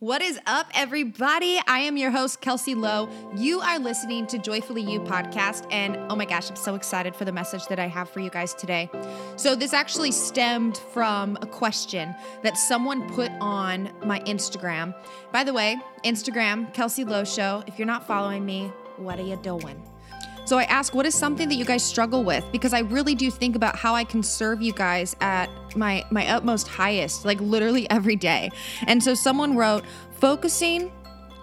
What is up, everybody? I am your host, Kelsey Lowe. You are listening to Joyfully You podcast. And oh my gosh, I'm so excited for the message that I have for you guys today. So, this actually stemmed from a question that someone put on my Instagram. By the way, Instagram, Kelsey Lowe Show. If you're not following me, what are you doing? So I ask, what is something that you guys struggle with? Because I really do think about how I can serve you guys at my my utmost highest, like literally every day. And so someone wrote, focusing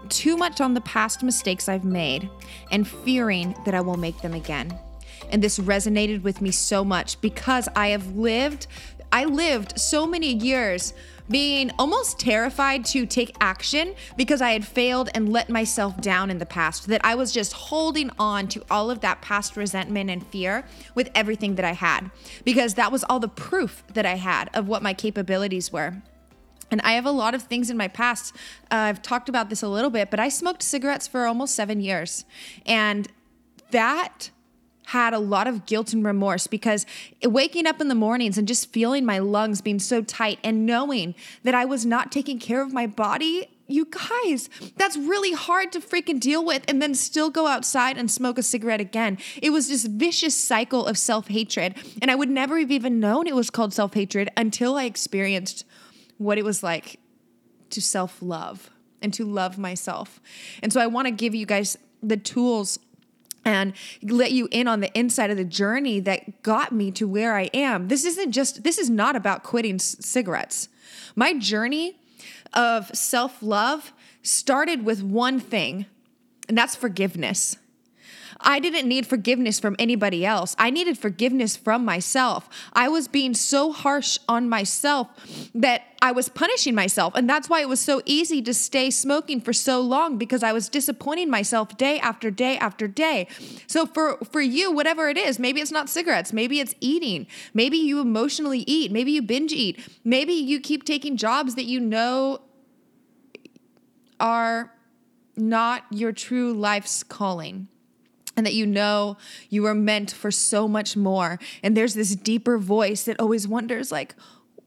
too much on the past mistakes I've made and fearing that I will make them again. And this resonated with me so much because I have lived I lived so many years being almost terrified to take action because I had failed and let myself down in the past, that I was just holding on to all of that past resentment and fear with everything that I had, because that was all the proof that I had of what my capabilities were. And I have a lot of things in my past. Uh, I've talked about this a little bit, but I smoked cigarettes for almost seven years. And that had a lot of guilt and remorse because waking up in the mornings and just feeling my lungs being so tight and knowing that I was not taking care of my body. You guys, that's really hard to freaking deal with and then still go outside and smoke a cigarette again. It was this vicious cycle of self hatred. And I would never have even known it was called self hatred until I experienced what it was like to self love and to love myself. And so I want to give you guys the tools and let you in on the inside of the journey that got me to where I am. This isn't just, this is not about quitting c- cigarettes. My journey of self love started with one thing, and that's forgiveness. I didn't need forgiveness from anybody else. I needed forgiveness from myself. I was being so harsh on myself that I was punishing myself. And that's why it was so easy to stay smoking for so long because I was disappointing myself day after day after day. So for for you, whatever it is, maybe it's not cigarettes, maybe it's eating. Maybe you emotionally eat, maybe you binge eat. Maybe you keep taking jobs that you know are not your true life's calling and that you know you are meant for so much more. And there's this deeper voice that always wonders, like,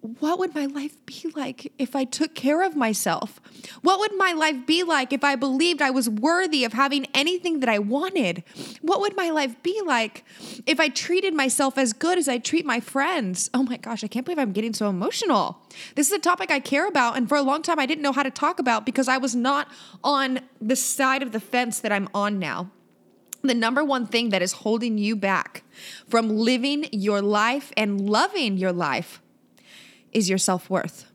what would my life be like if I took care of myself? What would my life be like if I believed I was worthy of having anything that I wanted? What would my life be like if I treated myself as good as I treat my friends? Oh my gosh, I can't believe I'm getting so emotional. This is a topic I care about, and for a long time I didn't know how to talk about because I was not on the side of the fence that I'm on now the number one thing that is holding you back from living your life and loving your life is your self-worth.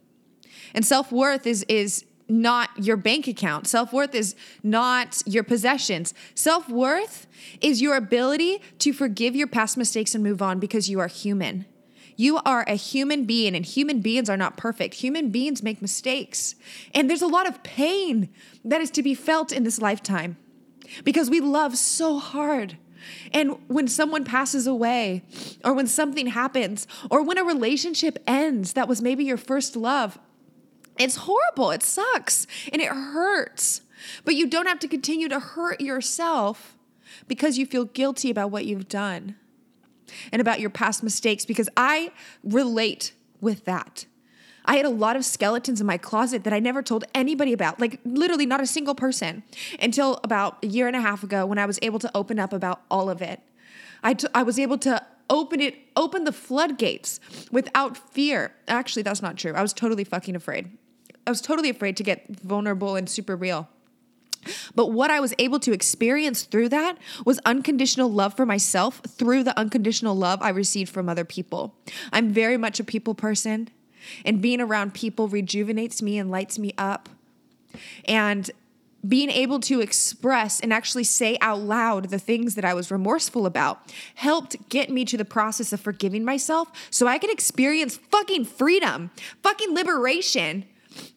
And self-worth is is not your bank account. Self-worth is not your possessions. Self-worth is your ability to forgive your past mistakes and move on because you are human. You are a human being, and human beings are not perfect. Human beings make mistakes. And there's a lot of pain that is to be felt in this lifetime because we love so hard. And when someone passes away, or when something happens, or when a relationship ends that was maybe your first love, it's horrible. It sucks and it hurts. But you don't have to continue to hurt yourself because you feel guilty about what you've done and about your past mistakes because I relate with that. I had a lot of skeletons in my closet that I never told anybody about, like literally not a single person, until about a year and a half ago when I was able to open up about all of it. I, t- I was able to open it, open the floodgates without fear. Actually, that's not true. I was totally fucking afraid. I was totally afraid to get vulnerable and super real. But what I was able to experience through that was unconditional love for myself through the unconditional love I received from other people. I'm very much a people person. And being around people rejuvenates me and lights me up. And being able to express and actually say out loud the things that I was remorseful about helped get me to the process of forgiving myself so I could experience fucking freedom, fucking liberation,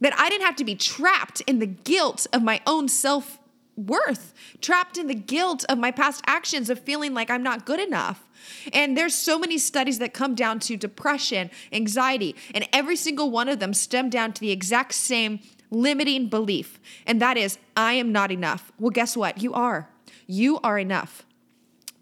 that I didn't have to be trapped in the guilt of my own self worth, trapped in the guilt of my past actions of feeling like I'm not good enough. And there's so many studies that come down to depression, anxiety, and every single one of them stem down to the exact same limiting belief. And that is, I am not enough. Well, guess what? You are. You are enough.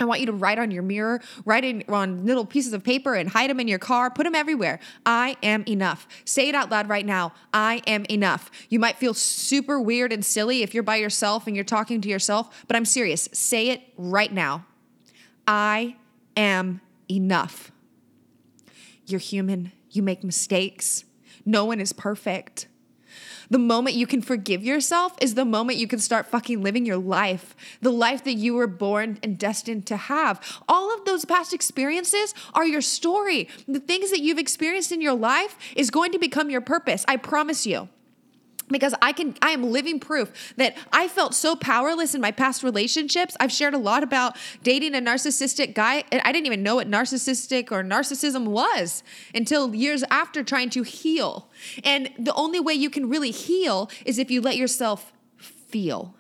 I want you to write on your mirror, write in on little pieces of paper and hide them in your car, put them everywhere. I am enough. Say it out loud right now. I am enough. You might feel super weird and silly if you're by yourself and you're talking to yourself, but I'm serious. Say it right now. I am enough. You're human. You make mistakes. No one is perfect. The moment you can forgive yourself is the moment you can start fucking living your life, the life that you were born and destined to have. All of those past experiences are your story. The things that you've experienced in your life is going to become your purpose. I promise you because I can I am living proof that I felt so powerless in my past relationships. I've shared a lot about dating a narcissistic guy and I didn't even know what narcissistic or narcissism was until years after trying to heal. And the only way you can really heal is if you let yourself feel.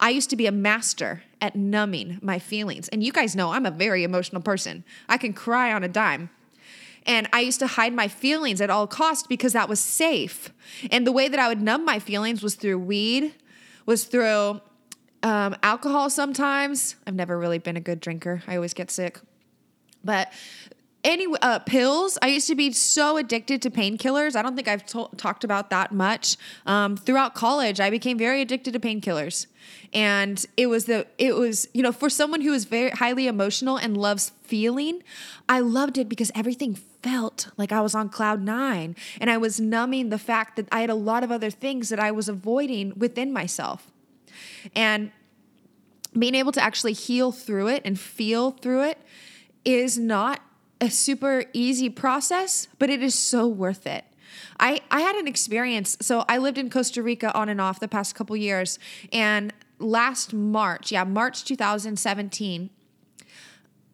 I used to be a master at numbing my feelings. And you guys know I'm a very emotional person. I can cry on a dime. And I used to hide my feelings at all costs because that was safe. And the way that I would numb my feelings was through weed, was through um, alcohol sometimes. I've never really been a good drinker, I always get sick. But anyway, uh, pills. I used to be so addicted to painkillers. I don't think I've to- talked about that much. Um, throughout college, I became very addicted to painkillers, and it was the it was you know for someone who is very highly emotional and loves feeling, I loved it because everything felt like I was on cloud nine, and I was numbing the fact that I had a lot of other things that I was avoiding within myself, and being able to actually heal through it and feel through it is not a super easy process, but it is so worth it. I, I had an experience. So I lived in Costa Rica on and off the past couple years. And last March, yeah, March 2017,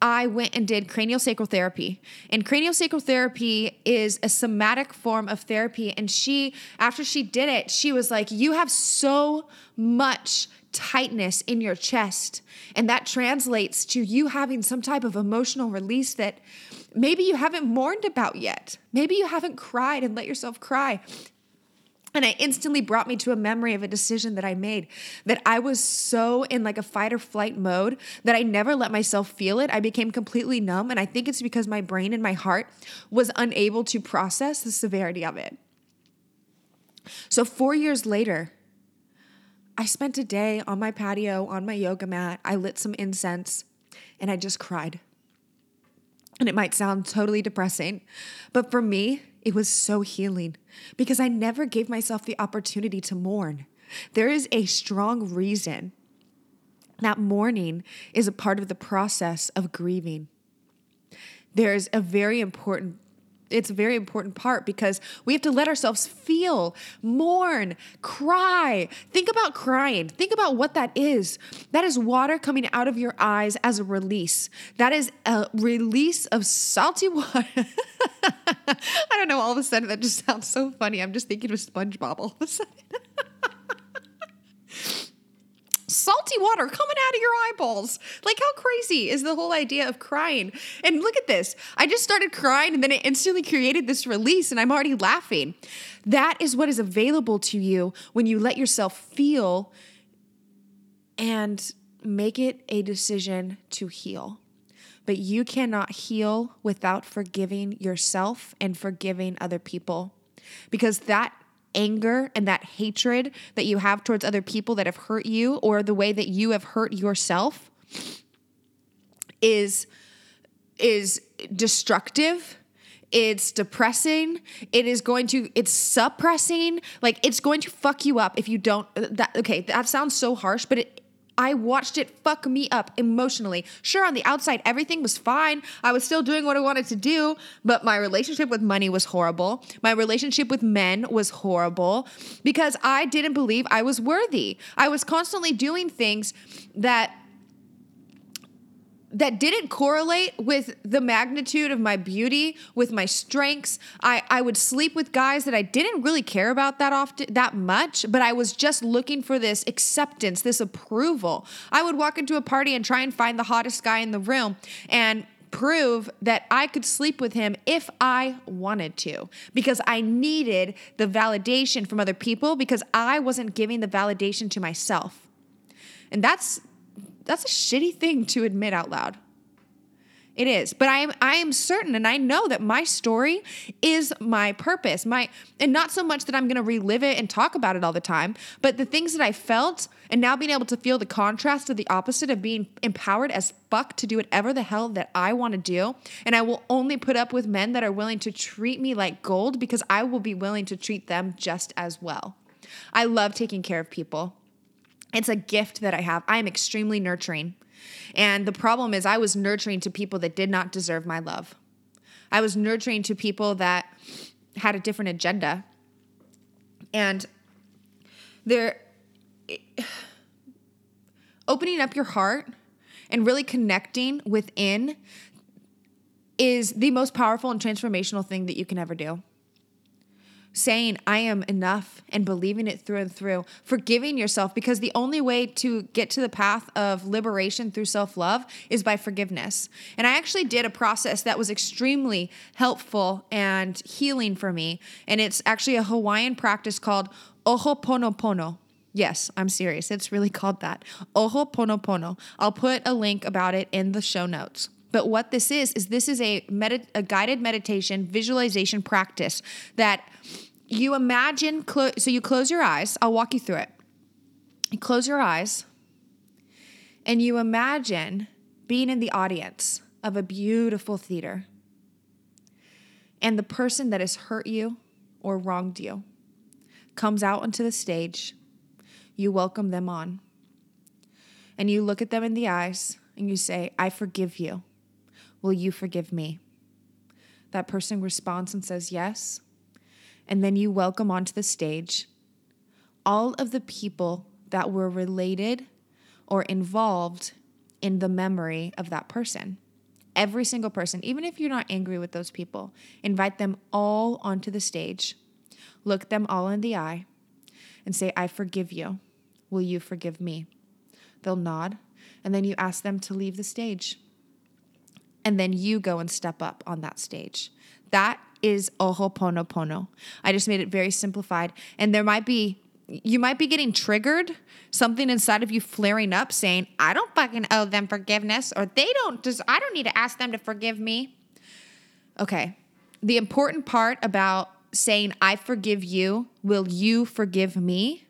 I went and did craniosacral therapy. And craniosacral therapy is a somatic form of therapy. And she, after she did it, she was like, You have so much tightness in your chest. And that translates to you having some type of emotional release that maybe you haven't mourned about yet. Maybe you haven't cried and let yourself cry. And it instantly brought me to a memory of a decision that I made that I was so in like a fight or flight mode that I never let myself feel it. I became completely numb. And I think it's because my brain and my heart was unable to process the severity of it. So, four years later, I spent a day on my patio on my yoga mat. I lit some incense and I just cried. And it might sound totally depressing, but for me, it was so healing because I never gave myself the opportunity to mourn. There is a strong reason that mourning is a part of the process of grieving. There's a very important it's a very important part because we have to let ourselves feel, mourn, cry. Think about crying. Think about what that is. That is water coming out of your eyes as a release. That is a release of salty water. I don't know, all of a sudden that just sounds so funny. I'm just thinking of SpongeBob all of a sudden. salty water coming out of your eyeballs. Like, how crazy is the whole idea of crying? And look at this. I just started crying and then it instantly created this release, and I'm already laughing. That is what is available to you when you let yourself feel and make it a decision to heal. But you cannot heal without forgiving yourself and forgiving other people because that anger and that hatred that you have towards other people that have hurt you or the way that you have hurt yourself is is destructive. It's depressing. It is going to it's suppressing. Like it's going to fuck you up if you don't that okay that sounds so harsh but it I watched it fuck me up emotionally. Sure, on the outside, everything was fine. I was still doing what I wanted to do, but my relationship with money was horrible. My relationship with men was horrible because I didn't believe I was worthy. I was constantly doing things that that didn't correlate with the magnitude of my beauty, with my strengths. I, I would sleep with guys that I didn't really care about that often that much, but I was just looking for this acceptance, this approval. I would walk into a party and try and find the hottest guy in the room and prove that I could sleep with him if I wanted to because I needed the validation from other people because I wasn't giving the validation to myself. And that's that's a shitty thing to admit out loud. It is. But I am I am certain and I know that my story is my purpose. My and not so much that I'm going to relive it and talk about it all the time, but the things that I felt and now being able to feel the contrast of the opposite of being empowered as fuck to do whatever the hell that I want to do. And I will only put up with men that are willing to treat me like gold because I will be willing to treat them just as well. I love taking care of people. It's a gift that I have. I am extremely nurturing. And the problem is, I was nurturing to people that did not deserve my love. I was nurturing to people that had a different agenda. And they're opening up your heart and really connecting within is the most powerful and transformational thing that you can ever do saying, I am enough and believing it through and through, forgiving yourself, because the only way to get to the path of liberation through self love is by forgiveness. And I actually did a process that was extremely helpful and healing for me. And it's actually a Hawaiian practice called Ho'oponopono. Yes, I'm serious. It's really called that. Ho'oponopono. I'll put a link about it in the show notes. But what this is, is this is a, med- a guided meditation visualization practice that you imagine, clo- so you close your eyes. I'll walk you through it. You close your eyes and you imagine being in the audience of a beautiful theater and the person that has hurt you or wronged you comes out onto the stage. You welcome them on. And you look at them in the eyes and you say, I forgive you. Will you forgive me? That person responds and says, Yes. And then you welcome onto the stage all of the people that were related or involved in the memory of that person. Every single person, even if you're not angry with those people, invite them all onto the stage. Look them all in the eye and say, I forgive you. Will you forgive me? They'll nod, and then you ask them to leave the stage and then you go and step up on that stage. That is Ho'oponopono. I just made it very simplified. And there might be, you might be getting triggered, something inside of you flaring up saying, I don't fucking owe them forgiveness, or they don't, just, I don't need to ask them to forgive me. Okay. The important part about saying, I forgive you, will you forgive me?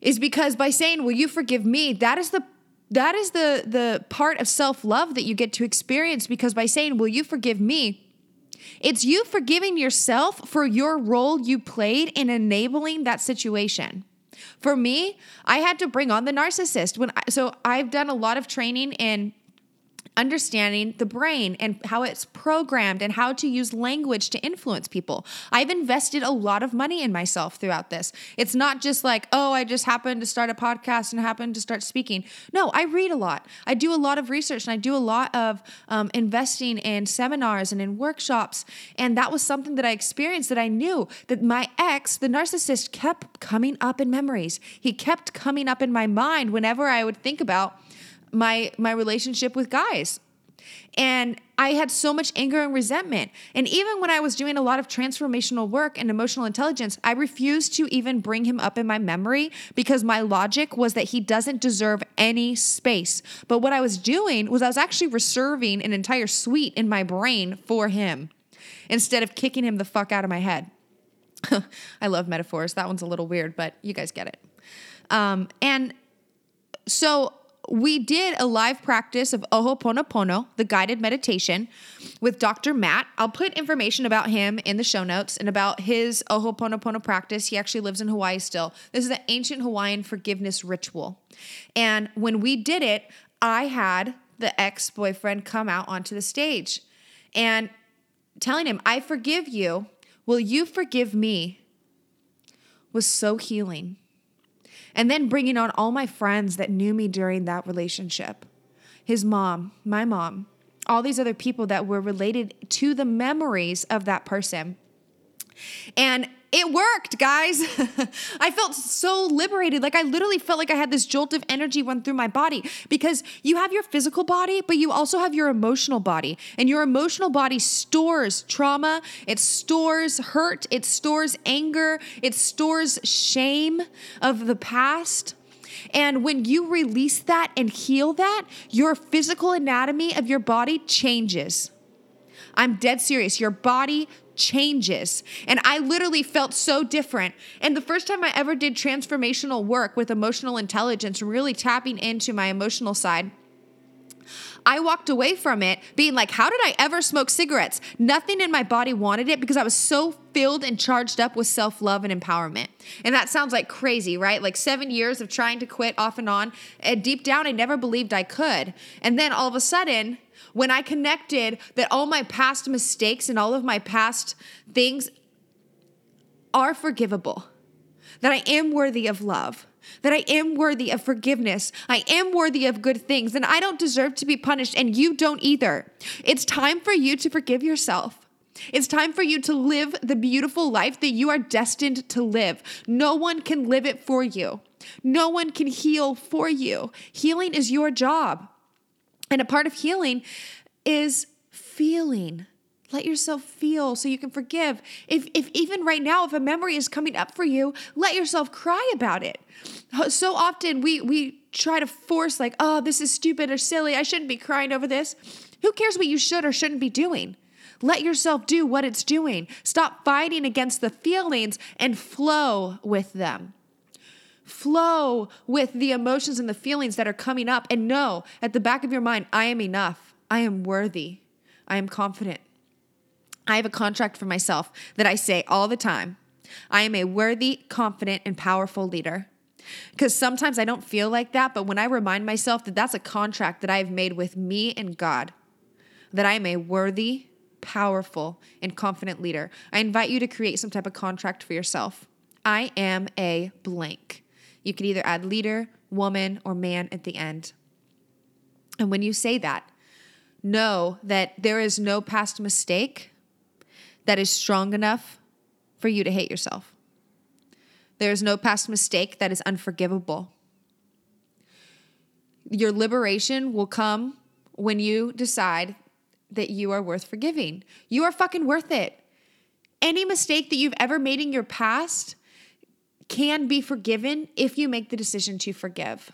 Is because by saying, Will you forgive me? That is the that is the the part of self-love that you get to experience because by saying will you forgive me it's you forgiving yourself for your role you played in enabling that situation. For me i had to bring on the narcissist. When I, so i've done a lot of training in understanding the brain and how it's programmed and how to use language to influence people. I've invested a lot of money in myself throughout this. It's not just like, oh, I just happened to start a podcast and happened to start speaking. No, I read a lot. I do a lot of research and I do a lot of um, investing in seminars and in workshops. And that was something that I experienced that I knew that my ex, the narcissist, kept coming up in memories. He kept coming up in my mind whenever I would think about my my relationship with guys. And I had so much anger and resentment. And even when I was doing a lot of transformational work and emotional intelligence, I refused to even bring him up in my memory because my logic was that he doesn't deserve any space. But what I was doing was I was actually reserving an entire suite in my brain for him instead of kicking him the fuck out of my head. I love metaphors. That one's a little weird, but you guys get it. Um, and so we did a live practice of Ho'oponopono, the guided meditation, with Dr. Matt. I'll put information about him in the show notes and about his Ho'oponopono practice. He actually lives in Hawaii still. This is an ancient Hawaiian forgiveness ritual. And when we did it, I had the ex boyfriend come out onto the stage and telling him, I forgive you. Will you forgive me? was so healing. And then bringing on all my friends that knew me during that relationship his mom, my mom, all these other people that were related to the memories of that person. And it worked, guys. I felt so liberated. Like I literally felt like I had this jolt of energy run through my body because you have your physical body, but you also have your emotional body. And your emotional body stores trauma, it stores hurt, it stores anger, it stores shame of the past. And when you release that and heal that, your physical anatomy of your body changes. I'm dead serious. Your body changes. And I literally felt so different. And the first time I ever did transformational work with emotional intelligence, really tapping into my emotional side, I walked away from it being like, how did I ever smoke cigarettes? Nothing in my body wanted it because I was so filled and charged up with self love and empowerment. And that sounds like crazy, right? Like seven years of trying to quit off and on. And deep down, I never believed I could. And then all of a sudden, when I connected that all my past mistakes and all of my past things are forgivable, that I am worthy of love, that I am worthy of forgiveness, I am worthy of good things, and I don't deserve to be punished, and you don't either. It's time for you to forgive yourself. It's time for you to live the beautiful life that you are destined to live. No one can live it for you. No one can heal for you. Healing is your job. And a part of healing is feeling. Let yourself feel so you can forgive. If, if even right now, if a memory is coming up for you, let yourself cry about it. So often we we try to force like, oh, this is stupid or silly. I shouldn't be crying over this. Who cares what you should or shouldn't be doing? Let yourself do what it's doing. Stop fighting against the feelings and flow with them. Flow with the emotions and the feelings that are coming up and know at the back of your mind, I am enough. I am worthy. I am confident. I have a contract for myself that I say all the time. I am a worthy, confident, and powerful leader. Because sometimes I don't feel like that, but when I remind myself that that's a contract that I have made with me and God, that I am a worthy, powerful, and confident leader, I invite you to create some type of contract for yourself. I am a blank. You could either add leader, woman, or man at the end. And when you say that, know that there is no past mistake that is strong enough for you to hate yourself. There is no past mistake that is unforgivable. Your liberation will come when you decide that you are worth forgiving. You are fucking worth it. Any mistake that you've ever made in your past can be forgiven if you make the decision to forgive.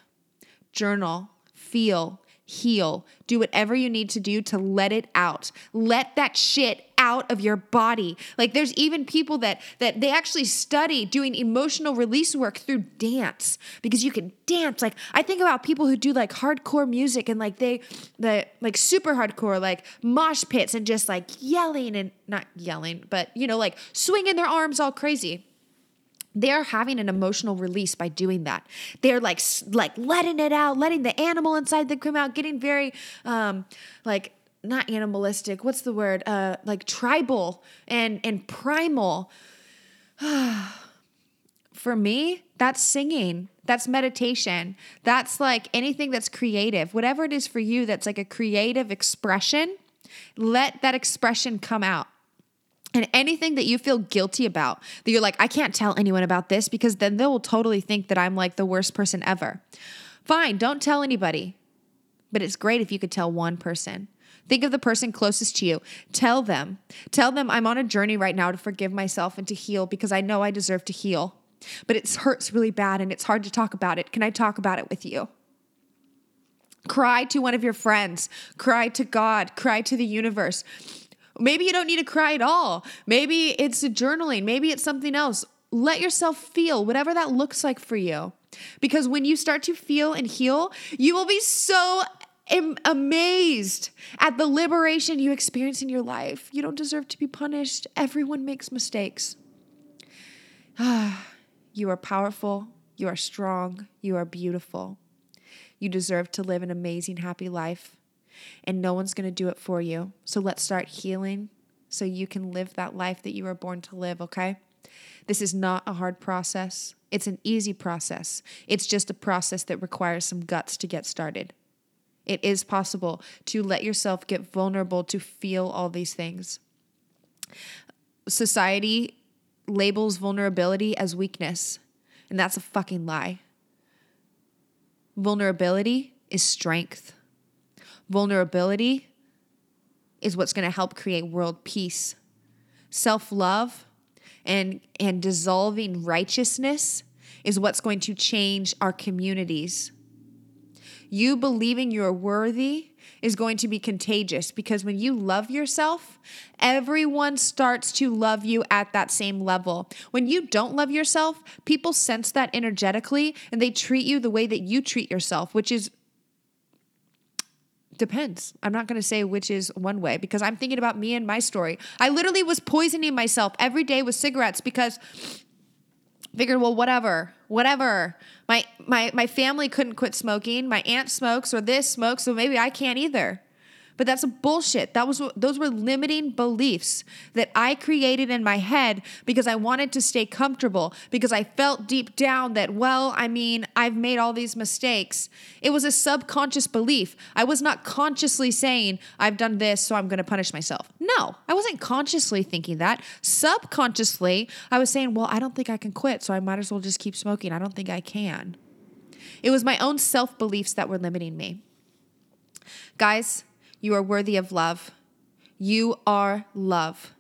Journal, feel, heal. Do whatever you need to do to let it out. Let that shit out of your body. Like there's even people that that they actually study doing emotional release work through dance because you can dance. Like I think about people who do like hardcore music and like they the like super hardcore like mosh pits and just like yelling and not yelling, but you know like swinging their arms all crazy they're having an emotional release by doing that. They're like like letting it out letting the animal inside them come out getting very um like not animalistic what's the word uh like tribal and and primal. For me that's singing that's meditation that's like anything that's creative. Whatever it is for you that's like a creative expression let that expression come out and anything that you feel guilty about, that you're like, I can't tell anyone about this because then they will totally think that I'm like the worst person ever. Fine, don't tell anybody. But it's great if you could tell one person. Think of the person closest to you. Tell them. Tell them I'm on a journey right now to forgive myself and to heal because I know I deserve to heal. But it hurts really bad and it's hard to talk about it. Can I talk about it with you? Cry to one of your friends. Cry to God. Cry to the universe. Maybe you don't need to cry at all. Maybe it's journaling. Maybe it's something else. Let yourself feel whatever that looks like for you. Because when you start to feel and heal, you will be so am- amazed at the liberation you experience in your life. You don't deserve to be punished. Everyone makes mistakes. you are powerful. You are strong. You are beautiful. You deserve to live an amazing, happy life and no one's going to do it for you. So let's start healing so you can live that life that you were born to live, okay? This is not a hard process. It's an easy process. It's just a process that requires some guts to get started. It is possible to let yourself get vulnerable to feel all these things. Society labels vulnerability as weakness, and that's a fucking lie. Vulnerability is strength. Vulnerability is what's going to help create world peace. Self love and, and dissolving righteousness is what's going to change our communities. You believing you're worthy is going to be contagious because when you love yourself, everyone starts to love you at that same level. When you don't love yourself, people sense that energetically and they treat you the way that you treat yourself, which is depends. I'm not going to say which is one way because I'm thinking about me and my story. I literally was poisoning myself every day with cigarettes because figured, well, whatever, whatever. My my my family couldn't quit smoking. My aunt smokes or this smokes, so maybe I can't either. But that's a bullshit. That was those were limiting beliefs that I created in my head because I wanted to stay comfortable because I felt deep down that well, I mean, I've made all these mistakes. It was a subconscious belief. I was not consciously saying I've done this so I'm going to punish myself. No, I wasn't consciously thinking that. Subconsciously, I was saying, well, I don't think I can quit, so I might as well just keep smoking. I don't think I can. It was my own self beliefs that were limiting me. Guys, you are worthy of love. You are love.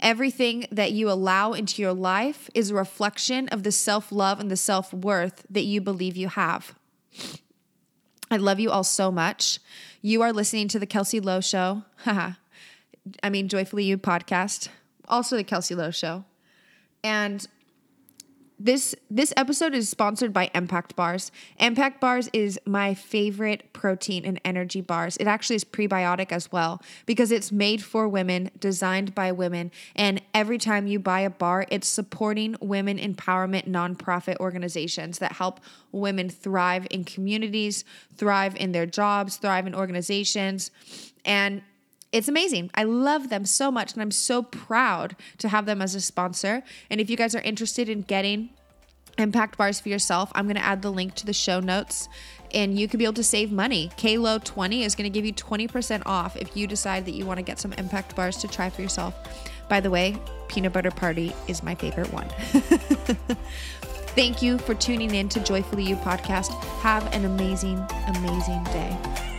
Everything that you allow into your life is a reflection of the self love and the self worth that you believe you have. I love you all so much. You are listening to the Kelsey Lowe Show. I mean, Joyfully You podcast, also the Kelsey Lowe Show. And this this episode is sponsored by Impact Bars. Impact Bars is my favorite protein and energy bars. It actually is prebiotic as well because it's made for women, designed by women, and every time you buy a bar, it's supporting women empowerment nonprofit organizations that help women thrive in communities, thrive in their jobs, thrive in organizations. And it's amazing. I love them so much, and I'm so proud to have them as a sponsor. And if you guys are interested in getting impact bars for yourself, I'm going to add the link to the show notes and you could be able to save money. KLO 20 is going to give you 20% off if you decide that you want to get some impact bars to try for yourself. By the way, peanut butter party is my favorite one. Thank you for tuning in to Joyfully You podcast. Have an amazing, amazing day.